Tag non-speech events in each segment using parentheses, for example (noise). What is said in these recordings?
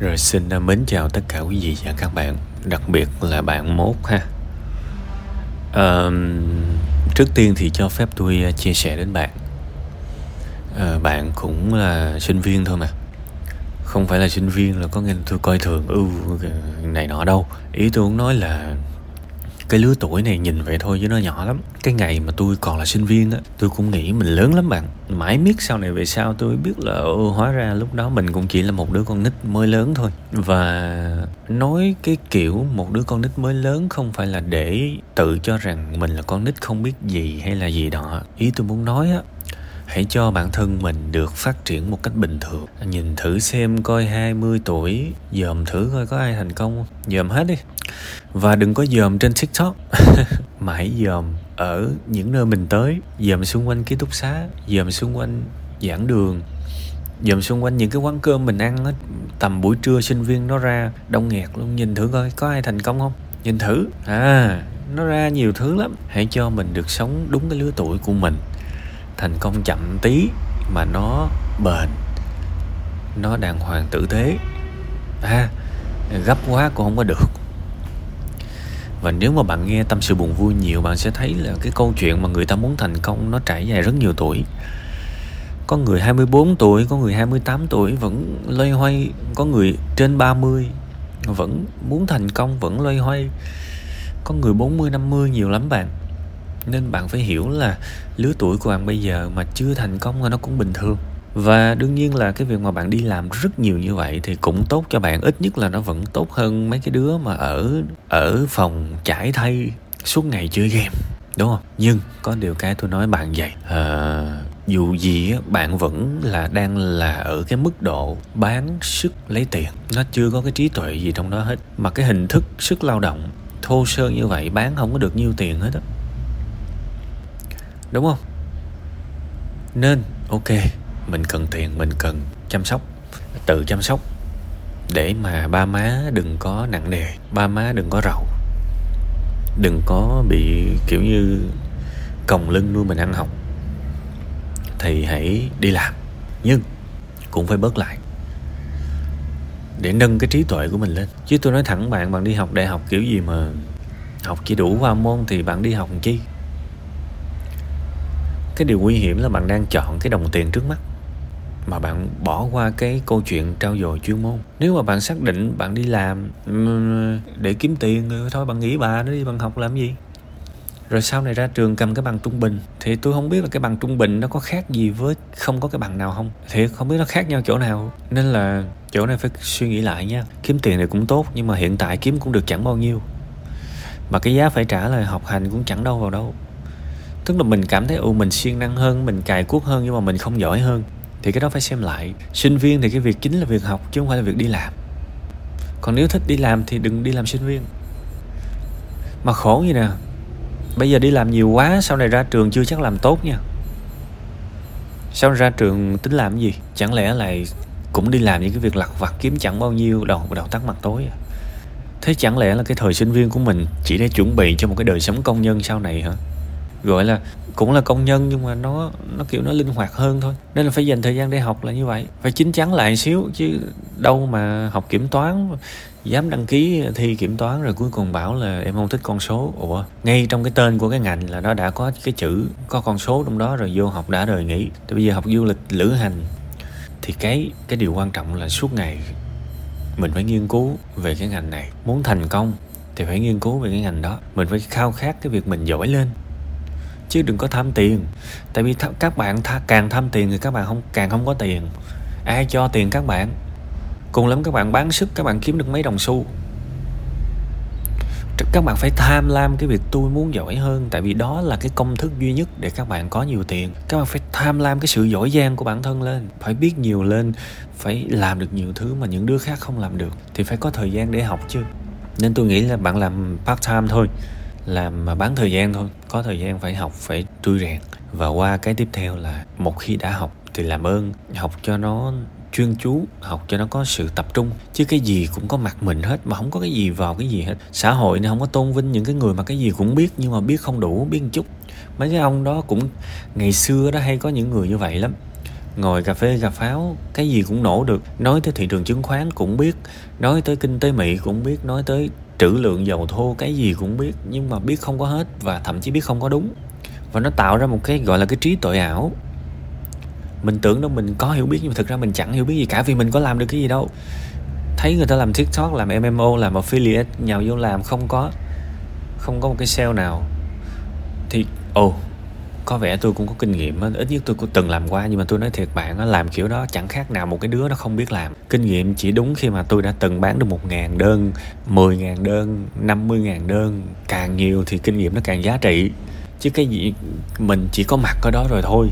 Rồi xin à, mến chào tất cả quý vị và các bạn Đặc biệt là bạn mốt ha. À, Trước tiên thì cho phép tôi à, chia sẻ đến bạn. À, Bạn cũng là sinh viên thôi mà. Không phải là sinh viên là có nghĩa tôi coi thường ưu này nọ đâu. Ý tôi muốn nói là cái lứa tuổi này nhìn vậy thôi chứ nó nhỏ lắm. Cái ngày mà tôi còn là sinh viên á, tôi cũng nghĩ mình lớn lắm bạn. Mãi miết sau này về sau tôi biết là, ô, hóa ra lúc đó mình cũng chỉ là một đứa con nít mới lớn thôi. Và nói cái kiểu một đứa con nít mới lớn không phải là để tự cho rằng mình là con nít không biết gì hay là gì đó. Ý tôi muốn nói á, hãy cho bản thân mình được phát triển một cách bình thường. Nhìn thử xem coi 20 tuổi, dòm thử coi có ai thành công không. Dòm hết đi và đừng có dòm trên tiktok. (laughs) Mà hãy dòm ở những nơi mình tới. Dòm xung quanh ký túc xá dòm xung quanh giảng đường dòm xung quanh những cái quán cơm mình ăn á tầm buổi trưa sinh viên nó ra đông nghẹt luôn. Nhìn thử coi có ai thành công không? Nhìn thử. À nó ra nhiều thứ lắm. Hãy cho mình được sống đúng cái lứa tuổi của mình. Thành công chậm tí mà nó bền. Nó đàng hoàng tử thế, à gấp quá cũng không có được và nếu mà bạn nghe tâm sự buồn vui nhiều bạn sẽ thấy là cái câu chuyện mà người ta muốn thành công nó trải dài rất nhiều tuổi. Có người 24 tuổi, có người 28 tuổi vẫn loay hoay, có người trên 30 vẫn muốn thành công, vẫn loay hoay. Có người 40 50 nhiều lắm bạn. Nên bạn phải hiểu là lứa tuổi của bạn bây giờ mà chưa thành công là nó cũng bình thường và đương nhiên là cái việc mà bạn đi làm rất nhiều như vậy thì cũng tốt cho bạn. Ít nhất là nó vẫn tốt hơn mấy cái đứa mà ở ở phòng trải thay suốt ngày chơi game đúng không? Nhưng có điều cái tôi nói bạn vậy à, dù gì bạn vẫn là đang là ở cái mức độ bán sức lấy tiền. Nó chưa có cái trí tuệ gì trong đó hết. Mà cái hình thức sức lao động thô sơ như vậy bán không có được nhiêu tiền hết á. Đúng không? Nên ok mình cần tiền, mình cần chăm sóc. Tự chăm sóc. Để mà ba má đừng có nặng nề, ba má đừng có rầu. Đừng có bị kiểu như còng lưng nuôi mình ăn học. Thì hãy đi làm. Nhưng cũng phải bớt lại. Để nâng cái trí tuệ của mình lên. Chứ tôi nói thẳng bạn bạn đi học đại học kiểu gì mà học chỉ đủ qua môn thì bạn đi học làm chi? Cái điều nguy hiểm là bạn đang chọn cái đồng tiền trước mắt mà bạn bỏ qua cái câu chuyện trao dồi chuyên môn. Nếu mà bạn xác định bạn đi làm ừ, để kiếm tiền ừ, thôi bạn nghĩ bà, nó đi bằng học làm gì? Rồi sau này ra trường cầm cái bằng trung bình. Thì tôi không biết là cái bằng trung bình nó có khác gì với không có cái bằng nào không. Thì không biết nó khác nhau chỗ nào. Nên là chỗ này phải suy nghĩ lại nha. Kiếm tiền thì cũng tốt, nhưng mà hiện tại kiếm cũng được chẳng bao nhiêu. Mà cái giá phải trả là học hành cũng chẳng đâu vào đâu. Tức là mình cảm thấy ừ mình siêng năng hơn, mình cài cuốc hơn, nhưng mà mình không giỏi hơn thì cái đó phải xem lại. Sinh viên thì cái việc chính là việc học chứ không phải là việc đi làm. Còn nếu thích đi làm thì đừng đi làm sinh viên. Mà khổ như nè, bây giờ đi làm nhiều quá, sau này ra trường chưa chắc làm tốt nha. Sau này ra trường tính làm gì? Chẳng lẽ lại cũng đi làm những cái việc lặt vặt kiếm chẳng bao nhiêu đầu đầu tắt mặt tối à? thế chẳng lẽ là cái thời sinh viên của mình chỉ để chuẩn bị cho một cái đời sống công nhân sau này hả? Gọi là cũng là công nhân nhưng mà nó nó kiểu nó linh hoạt hơn thôi. Nên là phải dành thời gian để học là như vậy. Phải chín chắn lại xíu chứ đâu mà học kiểm toán, dám đăng ký thi kiểm toán rồi cuối cùng bảo là em không thích con số. Ủa, ngay trong cái tên của cái ngành là nó đã có cái chữ, có con số trong đó rồi vô học đã đời nghỉ. Thì bây giờ học du lịch lữ hành thì cái cái điều quan trọng là suốt ngày mình phải nghiên cứu về cái ngành này. Muốn thành công thì phải nghiên cứu về cái ngành đó. Mình phải khao khát cái việc mình giỏi lên chứ đừng có tham tiền. Tại vì th- các bạn th- càng tham tiền thì các bạn không, càng không có tiền. Ai cho tiền các bạn? Cùng lắm các bạn bán sức, các bạn kiếm được mấy đồng xu. Các bạn phải tham lam cái việc tôi muốn giỏi hơn, tại vì đó là cái công thức duy nhất để các bạn có nhiều tiền. Các bạn phải tham lam cái sự giỏi giang của bản thân lên, phải biết nhiều lên, phải làm được nhiều thứ mà những đứa khác không làm được. Thì phải có thời gian để học chứ. Nên tôi nghĩ là bạn làm part time thôi làm mà bán thời gian thôi, có thời gian phải học, phải trui rèn. Và qua cái tiếp theo là một khi đã học thì làm ơn, học cho nó chuyên chú, học cho nó có sự tập trung. Chứ cái gì cũng có mặt mình hết, mà không có cái gì vào cái gì hết. Xã hội này không có tôn vinh những cái người mà cái gì cũng biết, nhưng mà biết không đủ, biết một chút. Mấy cái ông đó cũng, ngày xưa đó hay có những người như vậy lắm ngồi cà phê cà pháo cái gì cũng nổ được. Nói tới thị trường chứng khoán cũng biết nói tới kinh tế mỹ cũng biết nói tới trữ lượng dầu thô cái gì cũng biết nhưng mà biết không có hết và thậm chí biết không có đúng. Và nó tạo ra một cái gọi là cái trí tuệ ảo. Mình tưởng đâu mình có hiểu biết nhưng mà thực ra mình chẳng hiểu biết gì cả vì mình có làm được cái gì đâu. Thấy người ta làm tiktok làm mmo làm affiliate nhào vô làm không có không có một cái sale nào. Thì ồ oh, có vẻ tôi cũng có kinh nghiệm ít nhất tôi cũng từng làm qua, nhưng mà tôi nói thiệt bạn làm kiểu đó chẳng khác nào một cái đứa nó không biết làm. Kinh nghiệm chỉ đúng khi mà tôi đã từng bán được một ngàn đơn, mười ngàn đơn, năm mươi ngàn đơn, càng nhiều thì kinh nghiệm nó càng giá trị. Chứ cái gì, mình chỉ có mặt ở đó rồi thôi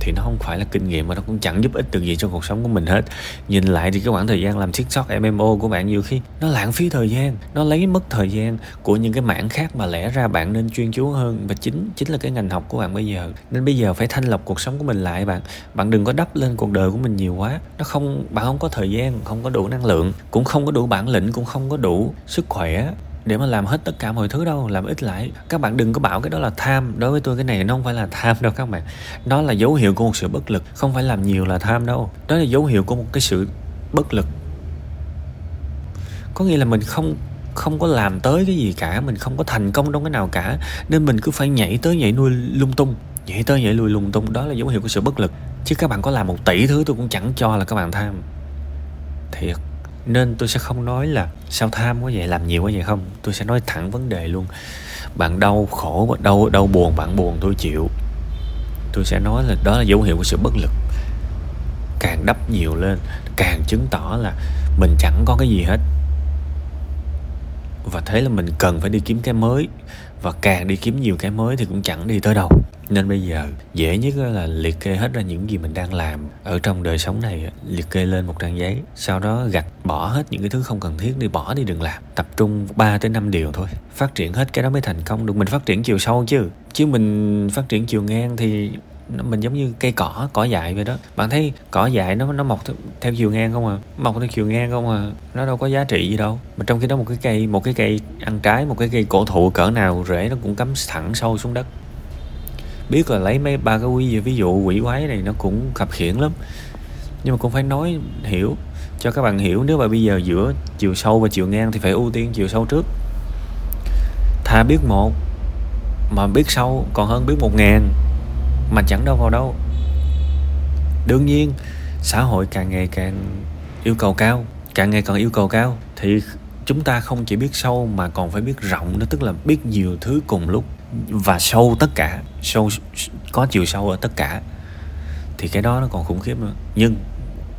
thì nó không phải là kinh nghiệm mà nó cũng chẳng giúp ích được gì cho cuộc sống của mình hết. Nhìn lại thì cái khoảng thời gian làm tiktok mmo của bạn nhiều khi nó lãng phí thời gian, nó lấy mất thời gian của những cái mảng khác mà lẽ ra bạn nên chuyên chú hơn. Và chính chính là cái ngành học của bạn bây giờ. Nên bây giờ phải thanh lọc cuộc sống của mình lại bạn. Bạn đừng có đắp lên cuộc đời của mình nhiều quá. Nó không, bạn không có thời gian, không có đủ năng lượng, cũng không có đủ bản lĩnh, cũng không có đủ sức khỏe để mà làm hết tất cả mọi thứ đâu, làm ít lại. Các bạn đừng có bảo cái đó là tham. Đối với tôi cái này nó không phải là tham đâu các bạn. Đó là dấu hiệu của một sự bất lực, không phải làm nhiều là tham đâu. Đó là dấu hiệu của một cái sự bất lực. Có nghĩa là mình không không có làm tới cái gì cả, mình không có thành công trong cái nào cả. Nên mình cứ phải nhảy tới nhảy nuôi lung tung. Nhảy tới nhảy lui lung tung, đó là dấu hiệu của sự bất lực. Chứ các bạn có làm một tỷ thứ tôi cũng chẳng cho là các bạn tham. Thiệt nên tôi sẽ không nói là sao tham quá vậy, làm nhiều quá vậy không. Tôi sẽ nói thẳng vấn đề luôn. Bạn đau khổ, đau đau buồn, bạn buồn tôi chịu. Tôi sẽ nói là đó là dấu hiệu của sự bất lực. Càng đắp nhiều lên, càng chứng tỏ là mình chẳng có cái gì hết. Và thế là mình cần phải đi kiếm cái mới. Và càng đi kiếm nhiều cái mới thì cũng chẳng đi tới đâu nên bây giờ, dễ nhất là liệt kê hết ra những gì mình đang làm. Ở trong đời sống này liệt kê lên một trang giấy, sau đó gạch bỏ hết những cái thứ không cần thiết đi, bỏ đi đừng làm. Tập trung 3 tới 5 điều thôi. Phát triển hết cái đó mới thành công được. Mình phát triển chiều sâu chứ. Chứ mình phát triển chiều ngang thì mình giống như cây cỏ cỏ dại vậy đó. Bạn thấy cỏ dại nó nó mọc theo chiều ngang không à? Mọc theo chiều ngang không à? Nó đâu có giá trị gì đâu. Mà trong khi đó một cái cây, một cái cây ăn trái, một cái cây cổ thụ cỡ nào rễ nó cũng cắm thẳng sâu xuống đất biết là lấy mấy ba cái quy ví dụ quỷ quái này nó cũng khập khiển lắm. Nhưng mà cũng phải nói hiểu, cho các bạn hiểu nếu mà bây giờ giữa chiều sâu và chiều ngang thì phải ưu tiên chiều sâu trước. Thà biết một, mà biết sâu còn hơn biết một ngàn, mà chẳng đâu vào đâu. Đương nhiên, xã hội càng ngày càng yêu cầu cao, càng ngày càng yêu cầu cao, thì chúng ta không chỉ biết sâu mà còn phải biết rộng nữa tức là biết nhiều thứ cùng lúc và sâu tất cả sâu có chiều sâu ở tất cả, thì cái đó nó còn khủng khiếp nữa. Nhưng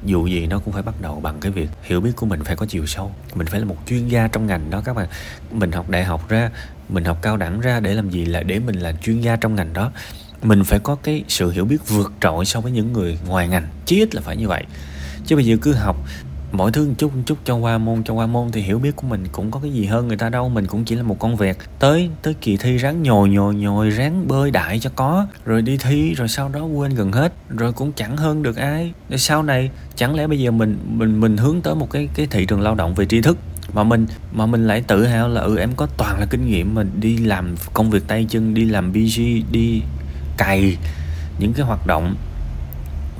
dù gì nó cũng phải bắt đầu bằng cái việc hiểu biết của mình phải có chiều sâu mình phải là một chuyên gia trong ngành đó các bạn. Mình học đại học ra, mình học cao đẳng ra để làm gì? Là để mình là chuyên gia trong ngành đó. Mình phải có cái sự hiểu biết vượt trội so với những người ngoài ngành. Chí ít là phải như vậy. Chứ bây giờ cứ học mỗi thứ một chút một chút cho qua môn, cho qua môn thì hiểu biết của mình cũng có cái gì hơn người ta đâu. Mình cũng chỉ là một con vẹt. Tới tới kỳ thi ráng nhồi nhồi nhồi, ráng bơi đại cho có. Rồi đi thi, rồi sau đó quên gần hết. Rồi cũng chẳng hơn được ai. Rồi sau này, chẳng lẽ bây giờ mình mình mình hướng tới một cái cái thị trường lao động về tri thức? Mà mình mà mình lại tự hào là ừ em có toàn là kinh nghiệm mình đi làm công việc tay chân, đi làm BG đi cày những cái hoạt động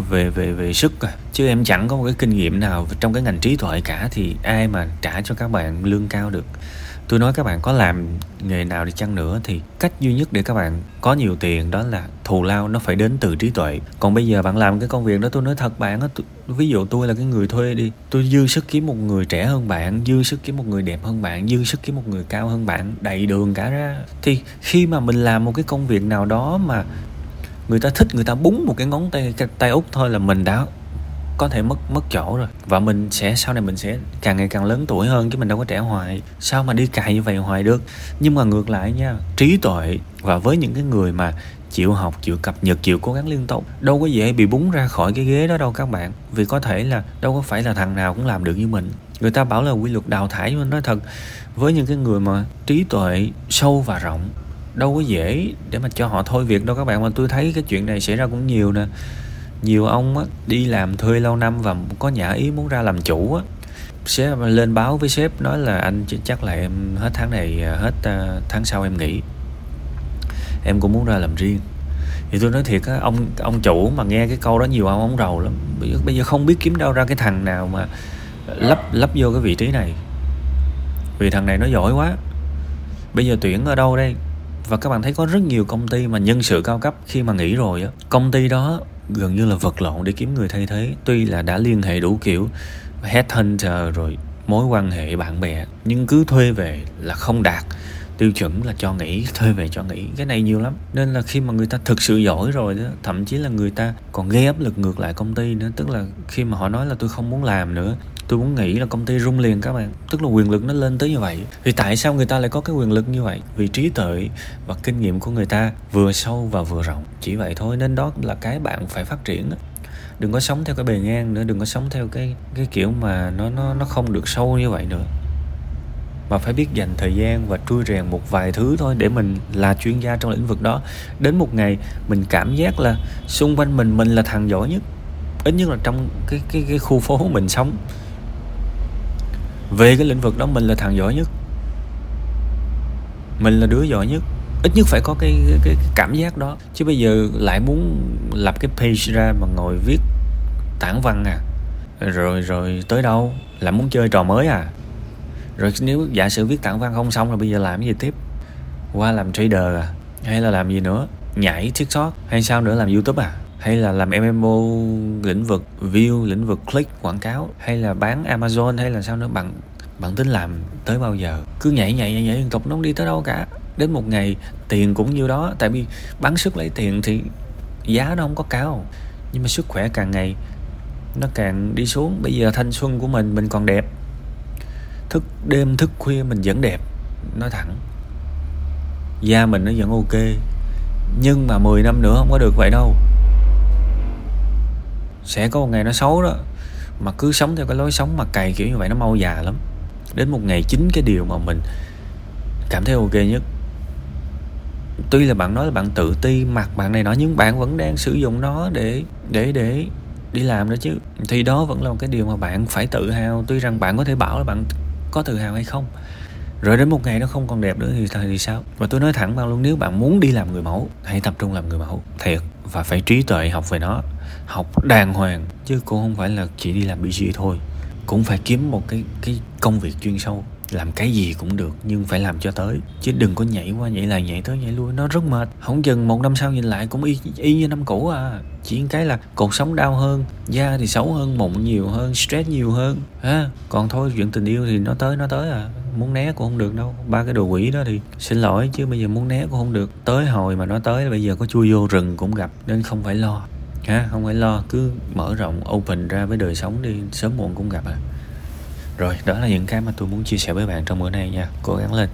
về về về sức à. chứ em chẳng có một cái kinh nghiệm nào trong cái ngành trí tuệ cả thì ai mà trả cho các bạn lương cao được. Tôi nói các bạn có làm nghề nào đi chăng nữa thì cách duy nhất để các bạn có nhiều tiền đó là thù lao nó phải đến từ trí tuệ. Còn bây giờ bạn làm cái công việc đó, tôi nói thật bạn á ví dụ tôi là cái người thuê đi, tôi dư sức kiếm một người trẻ hơn bạn, dư sức kiếm một người đẹp hơn bạn, dư sức kiếm một người cao hơn bạn, đầy đường cả ra. Thì khi mà mình làm một cái công việc nào đó mà người ta thích, người ta búng một cái ngón tay, cái tay út thôi là mình đã có thể mất mất chỗ rồi. Và mình sẽ, sau này mình sẽ càng ngày càng lớn tuổi hơn chứ mình đâu có trẻ hoài. Sao mà đi cài như vậy hoài được? Nhưng mà ngược lại nha, trí tuệ và với những cái người mà chịu học, chịu cập nhật, chịu cố gắng liên tục, đâu có dễ bị búng ra khỏi cái ghế đó đâu các bạn. Vì có thể là đâu có phải là thằng nào cũng làm được như mình. Người ta bảo là quy luật đào thải, nhưng mà nói thật, với những cái người mà trí tuệ sâu và rộng đâu có dễ để mà cho họ thôi việc đâu các bạn. Mà tôi thấy cái chuyện này xảy ra cũng nhiều nè. Nhiều ông á, đi làm thuê lâu năm và có nhã ý muốn ra làm chủ á. Sếp lên báo với sếp nói là anh chắc là em hết tháng này à, hết à, tháng sau em nghỉ. Em cũng muốn ra làm riêng. Thì tôi nói thiệt á ông ông chủ mà nghe cái câu đó nhiều ông ông rầu lắm. Bây giờ, bây giờ không biết kiếm đâu ra cái thằng nào mà lắp lắp vô cái vị trí này. Vì thằng này nó giỏi quá. Bây giờ tuyển ở đâu đây? Và các bạn thấy có rất nhiều công ty mà nhân sự cao cấp khi mà nghỉ rồi á. Công ty đó gần như là vật lộn để kiếm người thay thế, tuy là đã liên hệ đủ kiểu, headhunter rồi mối quan hệ bạn bè, nhưng cứ thuê về là không đạt. Tiêu chuẩn là cho nghỉ, thuê về cho nghỉ, cái này nhiều lắm. Nên là khi mà người ta thực sự giỏi rồi đó, thậm chí là người ta còn gây áp lực ngược lại công ty nữa, tức là khi mà họ nói là tôi không muốn làm nữa tôi muốn nghĩ là công ty rung liền các bạn. Tức là quyền lực nó lên tới như vậy. Thì tại sao người ta lại có cái quyền lực như vậy? Vì trí tuệ và kinh nghiệm của người ta vừa sâu và vừa rộng. Chỉ vậy thôi, nên đó là cái bạn phải phát triển đừng có sống theo cái bề ngang nữa, đừng có sống theo cái cái kiểu mà nó nó nó không được sâu như vậy nữa. Mà phải biết dành thời gian và trui rèn một vài thứ thôi để mình là chuyên gia trong lĩnh vực đó. Đến một ngày, mình cảm giác là xung quanh mình mình là thằng giỏi nhất. Ít nhất là trong cái cái cái khu phố mình sống về cái lĩnh vực đó mình là thằng giỏi nhất. Mình là đứa giỏi nhất. Ít nhất phải có cái, cái, cái cảm giác đó. Chứ bây giờ lại muốn lập cái page ra mà ngồi viết tản văn à. Rồi rồi tới đâu? Là muốn chơi trò mới à? Rồi nếu giả sử viết tản văn không xong rồi bây giờ làm cái gì tiếp? Qua làm trader à? Hay là làm gì nữa? Nhảy tiktok? Hay sao nữa? Làm youtube à? Hay là làm MMO lĩnh vực view, lĩnh vực click, quảng cáo, hay là bán Amazon hay là sao nữa, bạn bạn tính làm tới bao giờ? Cứ nhảy nhảy nhảy nhảy liên tục nó không đi tới đâu cả. Đến một ngày tiền cũng như đó, tại vì bán sức lấy tiền thì giá nó không có cao. Nhưng mà sức khỏe càng ngày nó càng đi xuống. Bây giờ thanh xuân của mình mình còn đẹp. Thức đêm, thức khuya mình vẫn đẹp. Nói thẳng. Da mình nó vẫn ok. Nhưng mà 10 năm nữa không có được vậy đâu sẽ có một ngày nó xấu đó. Mà cứ sống theo cái lối sống mà cày kiểu như vậy nó mau già lắm. Đến một ngày chính cái điều mà mình cảm thấy ok nhất. Tuy là bạn nói là bạn tự ti mặt bạn này nói nhưng bạn vẫn đang sử dụng nó để để để đi làm đó chứ. Thì đó vẫn là một cái điều mà bạn phải tự hào. Tuy rằng bạn có thể bảo là bạn có tự hào hay không rồi đến một ngày nó không còn đẹp nữa thì thì sao? Và tôi nói thẳng vào luôn, nếu bạn muốn đi làm người mẫu, hãy tập trung làm người mẫu, thiệt, và phải trí tuệ học về nó, học đàng hoàng. Chứ cũng không phải là chỉ đi làm BG thôi, cũng phải kiếm một cái cái công việc chuyên sâu, làm cái gì cũng được, nhưng phải làm cho tới. Chứ đừng có nhảy qua nhảy lại, nhảy tới nhảy lui, nó rất mệt. Không chừng một năm sau nhìn lại cũng y y như năm cũ à. Chỉ cái là cuộc sống đau hơn, da thì xấu hơn, mụn nhiều hơn, stress nhiều hơn, ha? Còn thôi, chuyện tình yêu thì nó tới nó tới à muốn né cũng không được đâu. Ba cái đồ quỷ đó thì xin lỗi chứ bây giờ muốn né cũng không được. Tới hồi mà nó tới bây giờ có chui vô rừng cũng gặp nên không phải lo. Ha, không phải lo, cứ mở rộng, open ra với đời sống đi, sớm muộn cũng gặp à. Rồi, đó là những cái mà tôi muốn chia sẻ với bạn trong bữa nay nha. Cố gắng lên.